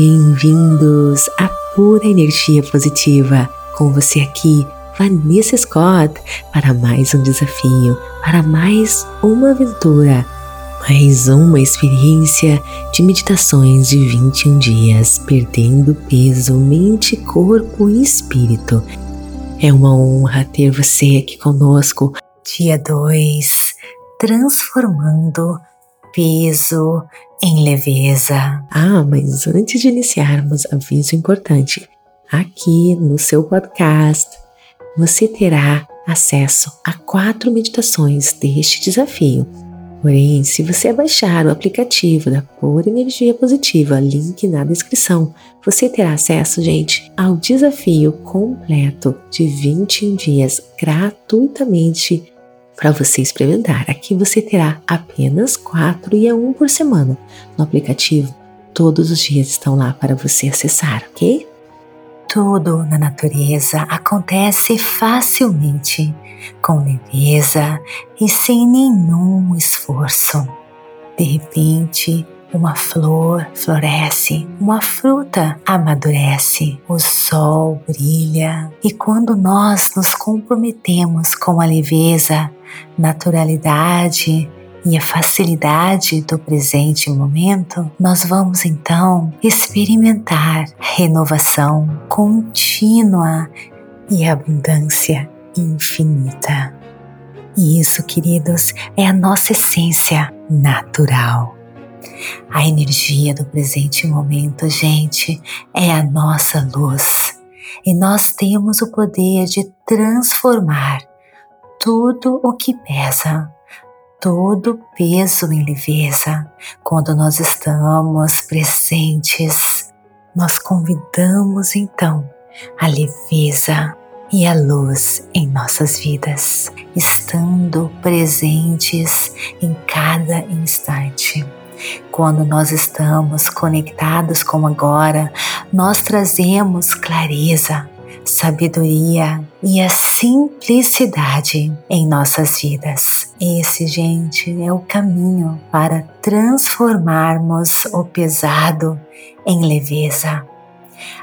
Bem-vindos à pura energia positiva. Com você aqui, Vanessa Scott, para mais um desafio, para mais uma aventura, mais uma experiência de meditações de 21 dias, perdendo peso, mente, corpo e espírito. É uma honra ter você aqui conosco. Dia 2, transformando peso em leveza. Ah, mas antes de iniciarmos, aviso importante. Aqui no seu podcast, você terá acesso a quatro meditações deste desafio. Porém, se você baixar o aplicativo da Pura Energia Positiva, link na descrição, você terá acesso, gente, ao desafio completo de 21 dias gratuitamente para você experimentar. Aqui você terá apenas quatro e é um por semana. No aplicativo, todos os dias estão lá para você acessar, ok? Tudo na natureza acontece facilmente, com leveza e sem nenhum esforço. De repente, uma flor floresce, uma fruta amadurece, o sol brilha e quando nós nos comprometemos com a leveza, naturalidade e a facilidade do presente momento, nós vamos então experimentar renovação contínua e abundância infinita. E isso, queridos, é a nossa essência natural. A energia do presente momento, gente, é a nossa luz. E nós temos o poder de transformar tudo o que pesa, todo peso em leveza. Quando nós estamos presentes, nós convidamos então a leveza e a luz em nossas vidas, estando presentes em cada instante. Quando nós estamos conectados com agora, nós trazemos clareza, sabedoria e a simplicidade em nossas vidas. Esse, gente, é o caminho para transformarmos o pesado em leveza,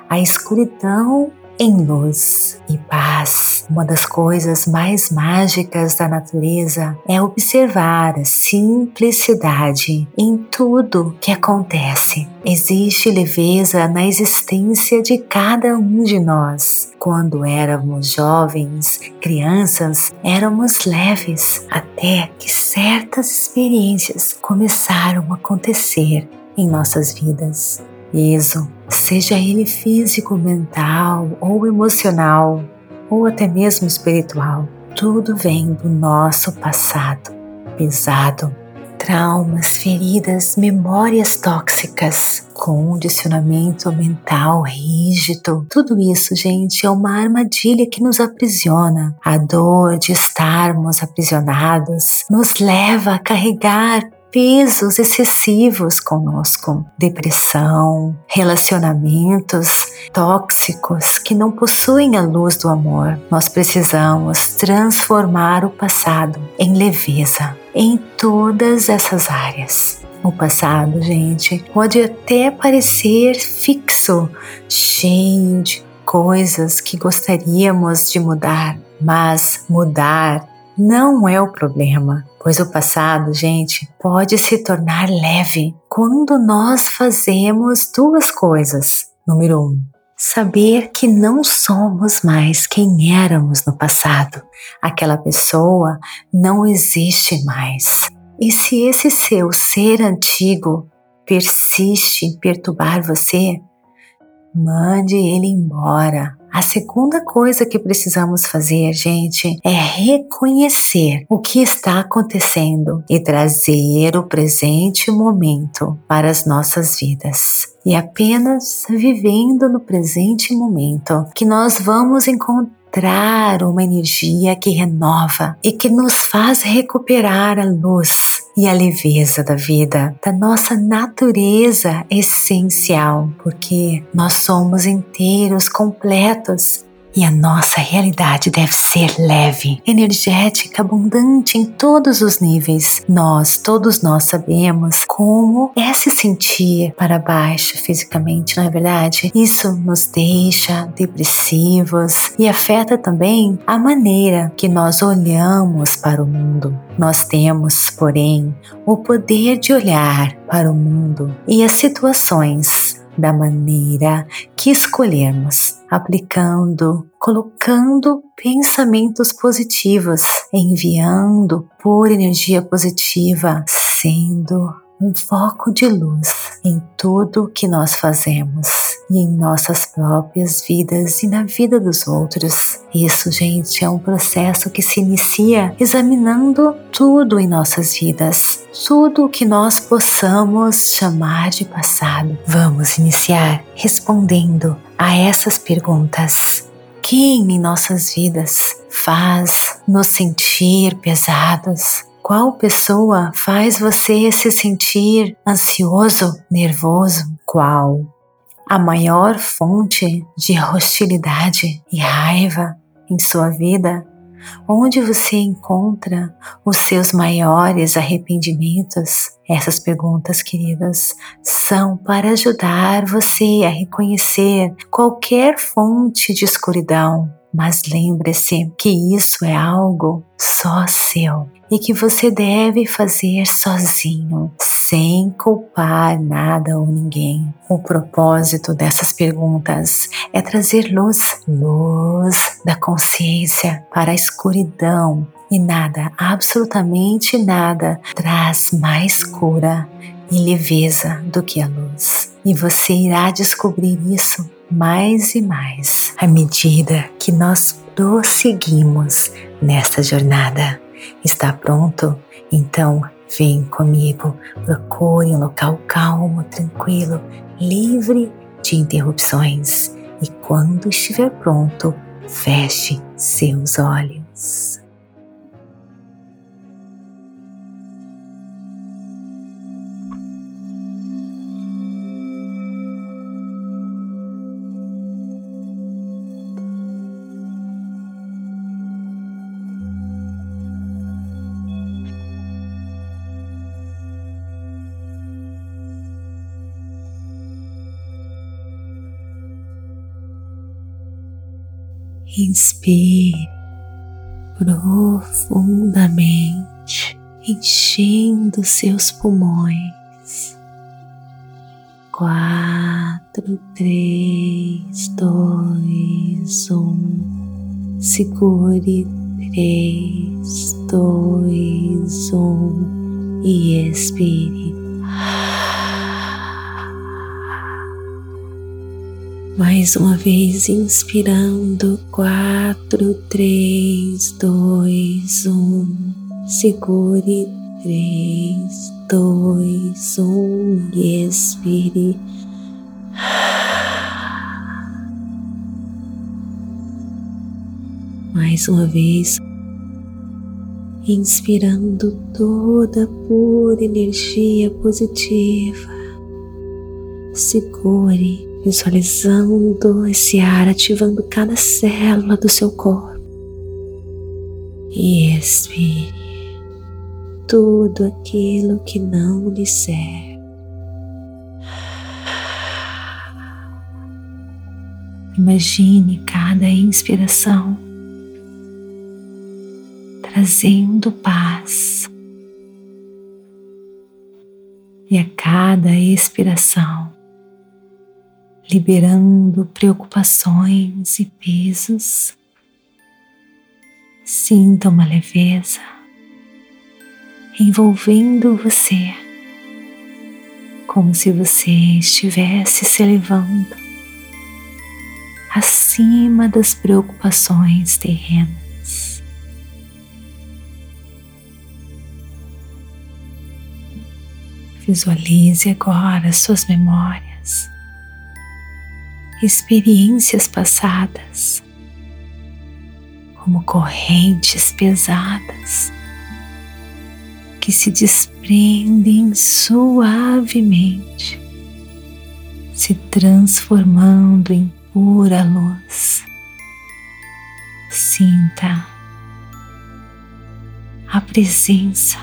a escuridão em luz e paz. Uma das coisas mais mágicas da natureza é observar a simplicidade em tudo que acontece. Existe leveza na existência de cada um de nós. Quando éramos jovens, crianças, éramos leves até que certas experiências começaram a acontecer em nossas vidas peso, seja ele físico, mental ou emocional, ou até mesmo espiritual, tudo vem do nosso passado pesado. Traumas, feridas, memórias tóxicas, condicionamento mental rígido. Tudo isso, gente, é uma armadilha que nos aprisiona. A dor de estarmos aprisionados nos leva a carregar pesos excessivos conosco, depressão, relacionamentos tóxicos que não possuem a luz do amor. Nós precisamos transformar o passado em leveza em todas essas áreas. O passado, gente, pode até parecer fixo, cheio de coisas que gostaríamos de mudar, mas mudar não é o problema, pois o passado, gente, pode se tornar leve quando nós fazemos duas coisas. Número um, saber que não somos mais quem éramos no passado. Aquela pessoa não existe mais. E se esse seu ser antigo persiste em perturbar você, mande ele embora a segunda coisa que precisamos fazer, gente, é reconhecer o que está acontecendo e trazer o presente momento para as nossas vidas. E apenas vivendo no presente momento que nós vamos encontrar encontrar uma energia que renova e que nos faz recuperar a luz e a leveza da vida, da nossa natureza essencial, porque nós somos inteiros, completos E a nossa realidade deve ser leve, energética, abundante em todos os níveis. Nós, todos nós sabemos como é se sentir para baixo fisicamente, não é verdade? Isso nos deixa depressivos e afeta também a maneira que nós olhamos para o mundo. Nós temos, porém, o poder de olhar para o mundo e as situações da maneira que escolhermos, aplicando, colocando pensamentos positivos, enviando por energia positiva, sendo um foco de luz em tudo que nós fazemos e em nossas próprias vidas e na vida dos outros. Isso, gente, é um processo que se inicia examinando tudo em nossas vidas, tudo o que nós possamos chamar de passado. Vamos iniciar respondendo a essas perguntas. Quem em nossas vidas faz nos sentir pesados, qual pessoa faz você se sentir ansioso, nervoso? Qual a maior fonte de hostilidade e raiva em sua vida? Onde você encontra os seus maiores arrependimentos? Essas perguntas, queridas, são para ajudar você a reconhecer qualquer fonte de escuridão. Mas lembre-se que isso é algo só seu e que você deve fazer sozinho, sem culpar nada ou ninguém. O propósito dessas perguntas é trazer luz, luz da consciência para a escuridão e nada, absolutamente nada, traz mais cura e leveza do que a luz. E você irá descobrir isso mais e mais à medida que nós prosseguimos nesta jornada. Está pronto? Então vem comigo. Procure um local calmo, tranquilo, livre de interrupções. E quando estiver pronto, feche seus olhos. Inspire profundamente, enchendo seus pulmões. Quatro, três, dois, um. Segure três, dois, um e expire. Mais uma vez, inspirando, quatro, três, dois, um. Segure, três, dois, um e expire. Mais uma vez, inspirando toda pura energia positiva. Segure visualizando esse ar ativando cada célula do seu corpo. E expire tudo aquilo que não lhe serve. Imagine cada inspiração trazendo paz. E a cada expiração, liberando preocupações e pesos. Sinta uma leveza envolvendo você, como se você estivesse se elevando acima das preocupações terrenas. Visualize agora suas memórias experiências passadas, como correntes pesadas que se desprendem suavemente, se transformando em pura luz, Sinta a presença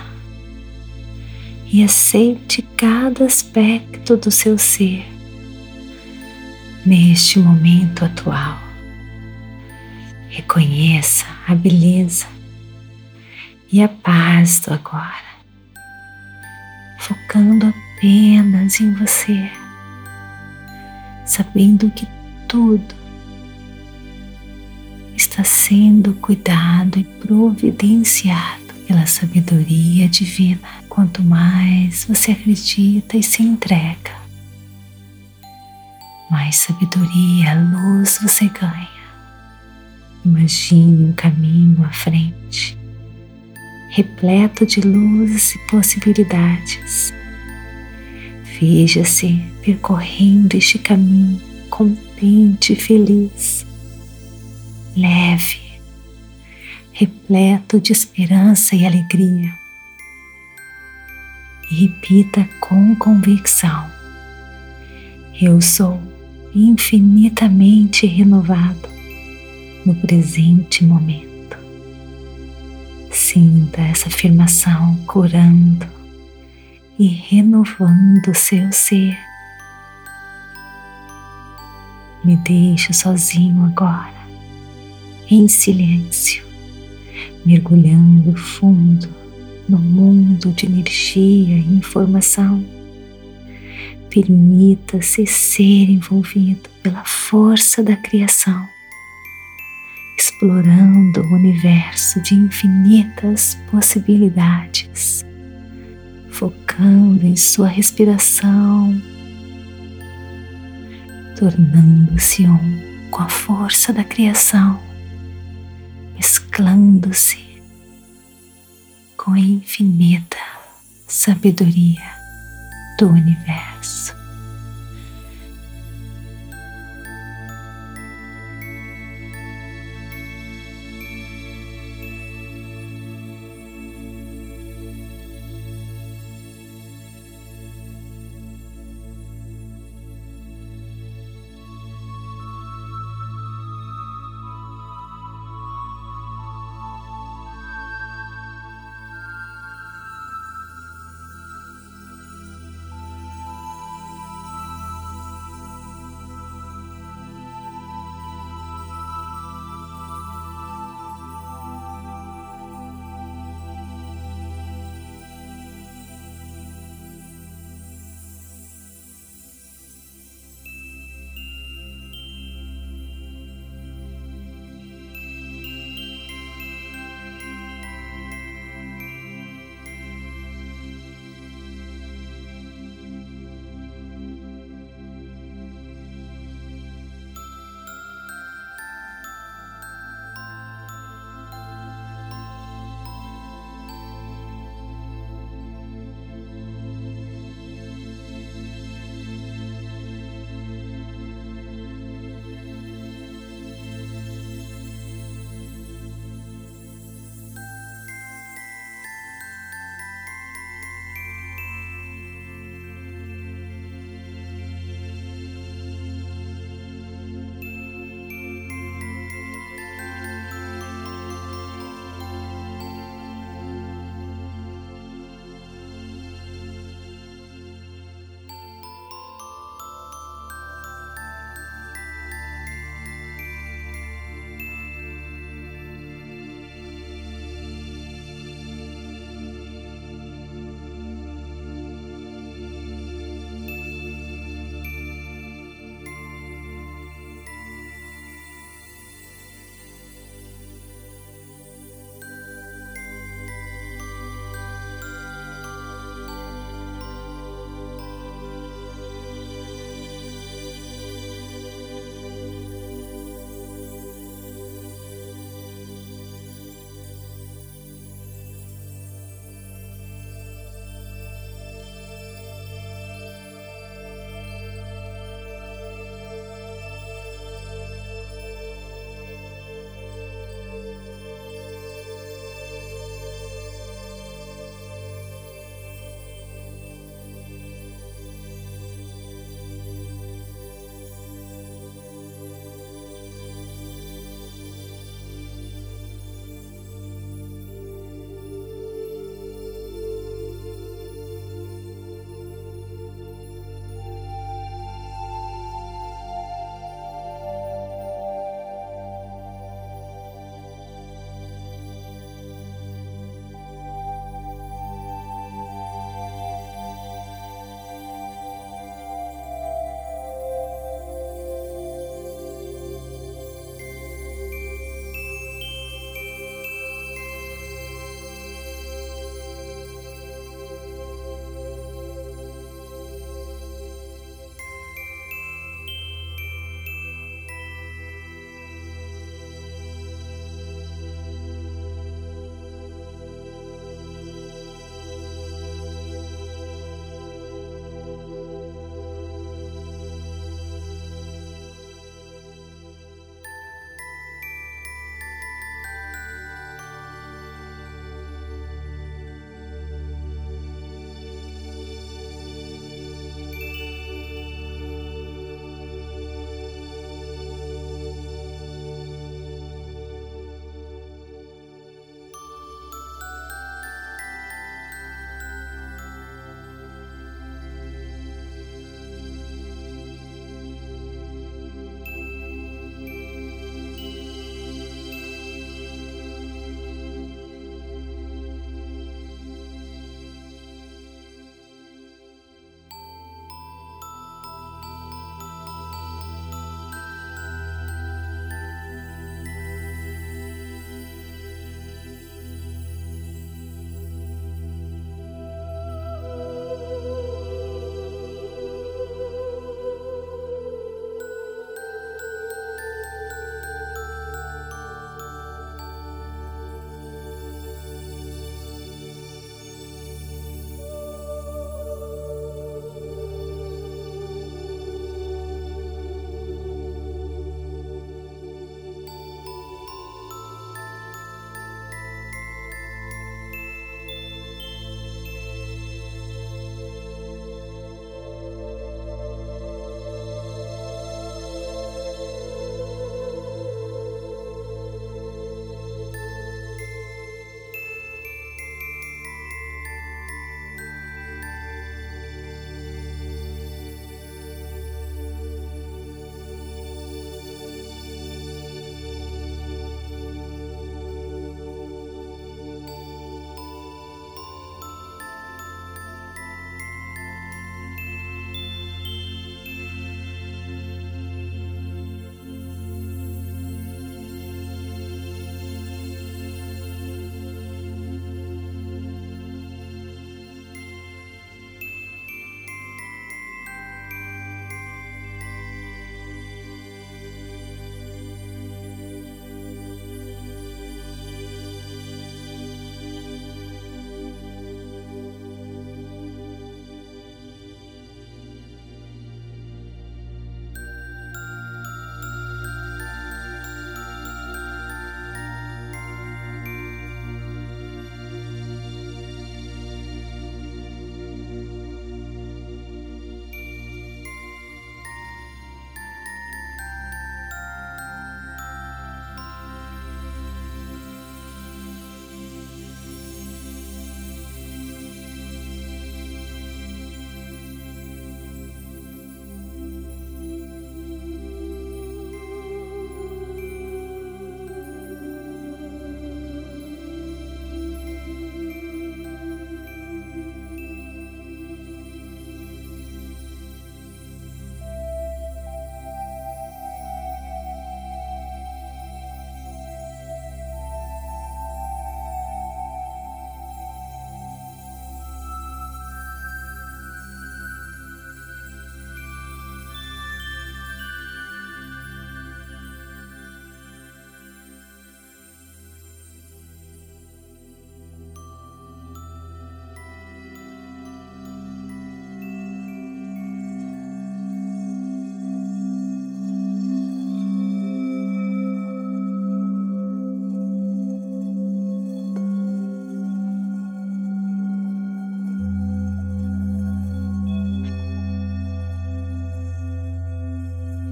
e aceite cada aspecto do seu ser neste momento atual. Reconheça a beleza e a paz do agora, focando apenas em você, sabendo que tudo está sendo cuidado e providenciado pela sabedoria divina. Quanto mais você acredita e se entrega, mais sabedoria, luz você ganha. Imagine um caminho à frente, repleto de luzes e possibilidades. Veja-se percorrendo este caminho contente e feliz, leve, repleto de esperança e alegria. E repita com convicção: Eu sou infinitamente renovado no presente momento. Sinta essa afirmação curando e renovando o seu ser. Me deixe sozinho agora, em silêncio, mergulhando fundo no mundo de energia e informação Permita-se ser envolvido pela força da criação, explorando o universo de infinitas possibilidades, focando em sua respiração, tornando-se um com a força da criação, mesclando-se com a infinita sabedoria do universo.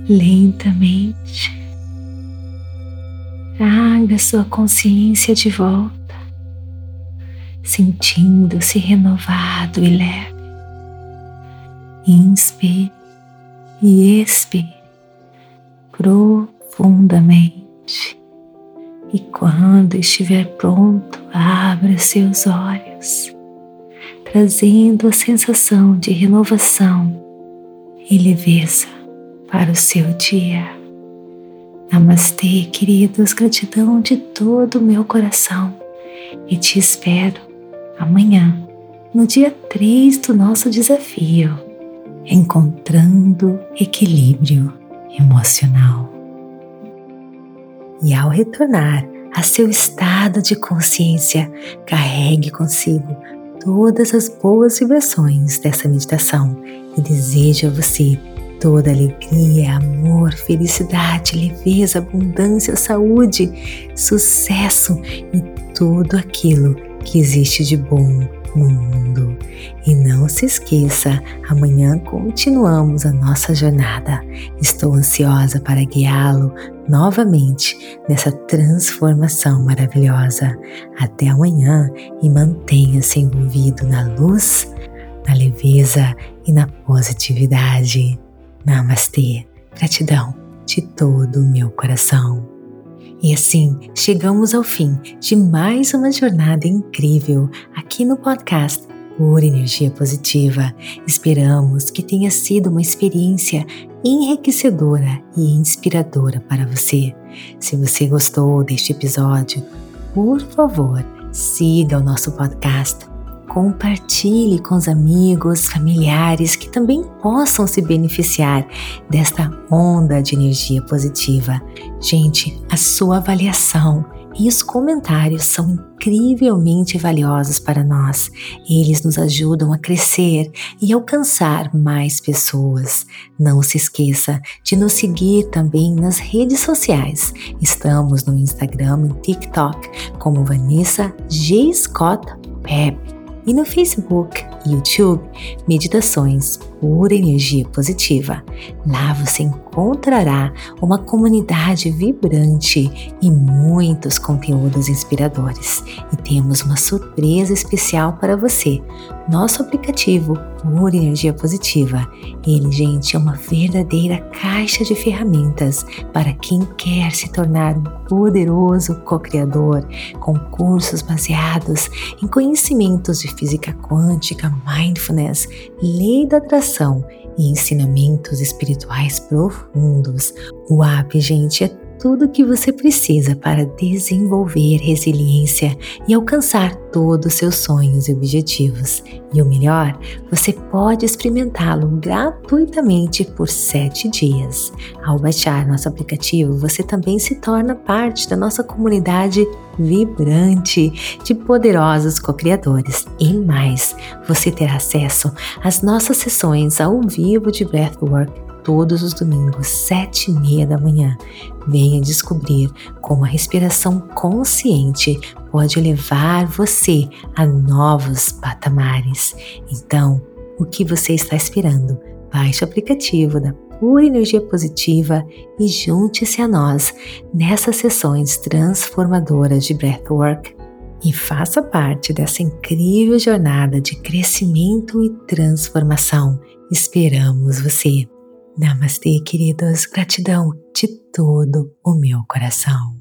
Lentamente. Traga sua consciência de volta, sentindo-se renovado e leve. Inspire e expire profundamente. E quando estiver pronto, abra seus olhos, trazendo a sensação de renovação e leveza para o seu dia. Namastê, queridos, gratidão de todo o meu coração e te espero amanhã, no dia 3 do nosso desafio, encontrando equilíbrio emocional. E ao retornar a seu estado de consciência, carregue consigo todas as boas vibrações dessa meditação e desejo a você toda alegria, amor, felicidade, leveza, abundância, saúde, sucesso e tudo aquilo que existe de bom no mundo. E não se esqueça, amanhã continuamos a nossa jornada. Estou ansiosa para guiá-lo novamente nessa transformação maravilhosa. Até amanhã e mantenha-se envolvido na luz, na leveza e na positividade. Namastê, gratidão de todo o meu coração. E assim chegamos ao fim de mais uma jornada incrível aqui no podcast Por Energia Positiva. Esperamos que tenha sido uma experiência enriquecedora e inspiradora para você. Se você gostou deste episódio, por favor, siga o nosso podcast compartilhe com os amigos, familiares que também possam se beneficiar desta onda de energia positiva. Gente, a sua avaliação e os comentários são incrivelmente valiosos para nós. Eles nos ajudam a crescer e alcançar mais pessoas. Não se esqueça de nos seguir também nas redes sociais. Estamos no Instagram e TikTok como Vanessa G. Scott Pep e no Facebook YouTube Meditações por Energia Positiva. Lá você encontrará uma comunidade vibrante e muitos conteúdos inspiradores. E temos uma surpresa especial para você. Nosso aplicativo Por Energia Positiva. Ele, gente, é uma verdadeira caixa de ferramentas para quem quer se tornar um poderoso co-criador com cursos baseados em conhecimentos de física quântica, mindfulness, lei da atração e ensinamentos espirituais profundos. O app, gente, é tudo o que você precisa para desenvolver resiliência e alcançar todos os seus sonhos e objetivos. E o melhor, você pode experimentá-lo gratuitamente por sete dias. Ao baixar nosso aplicativo, você também se torna parte da nossa comunidade vibrante de poderosos co-criadores. E mais, você terá acesso às nossas sessões ao vivo de Breathwork todos os domingos, sete e meia da manhã. Venha descobrir como a respiração consciente pode levar você a novos patamares. Então, o que você está esperando? Baixe o aplicativo da Pura Energia Positiva e junte-se a nós nessas sessões transformadoras de Breathwork e faça parte dessa incrível jornada de crescimento e transformação. Esperamos você! Namastê, queridos, gratidão de todo o meu coração.